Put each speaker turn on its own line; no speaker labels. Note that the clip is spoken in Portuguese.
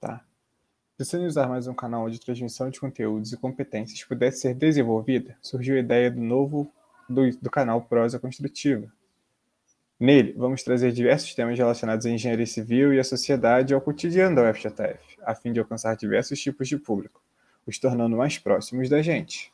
Tá? Precisando usar mais um canal de transmissão de conteúdos e competências pudesse ser desenvolvida, surgiu a ideia do novo do, do canal Prosa Construtiva. Nele, vamos trazer diversos temas relacionados à engenharia civil e à sociedade ao cotidiano da UFJF, a fim de alcançar diversos tipos de público, os tornando mais próximos da gente.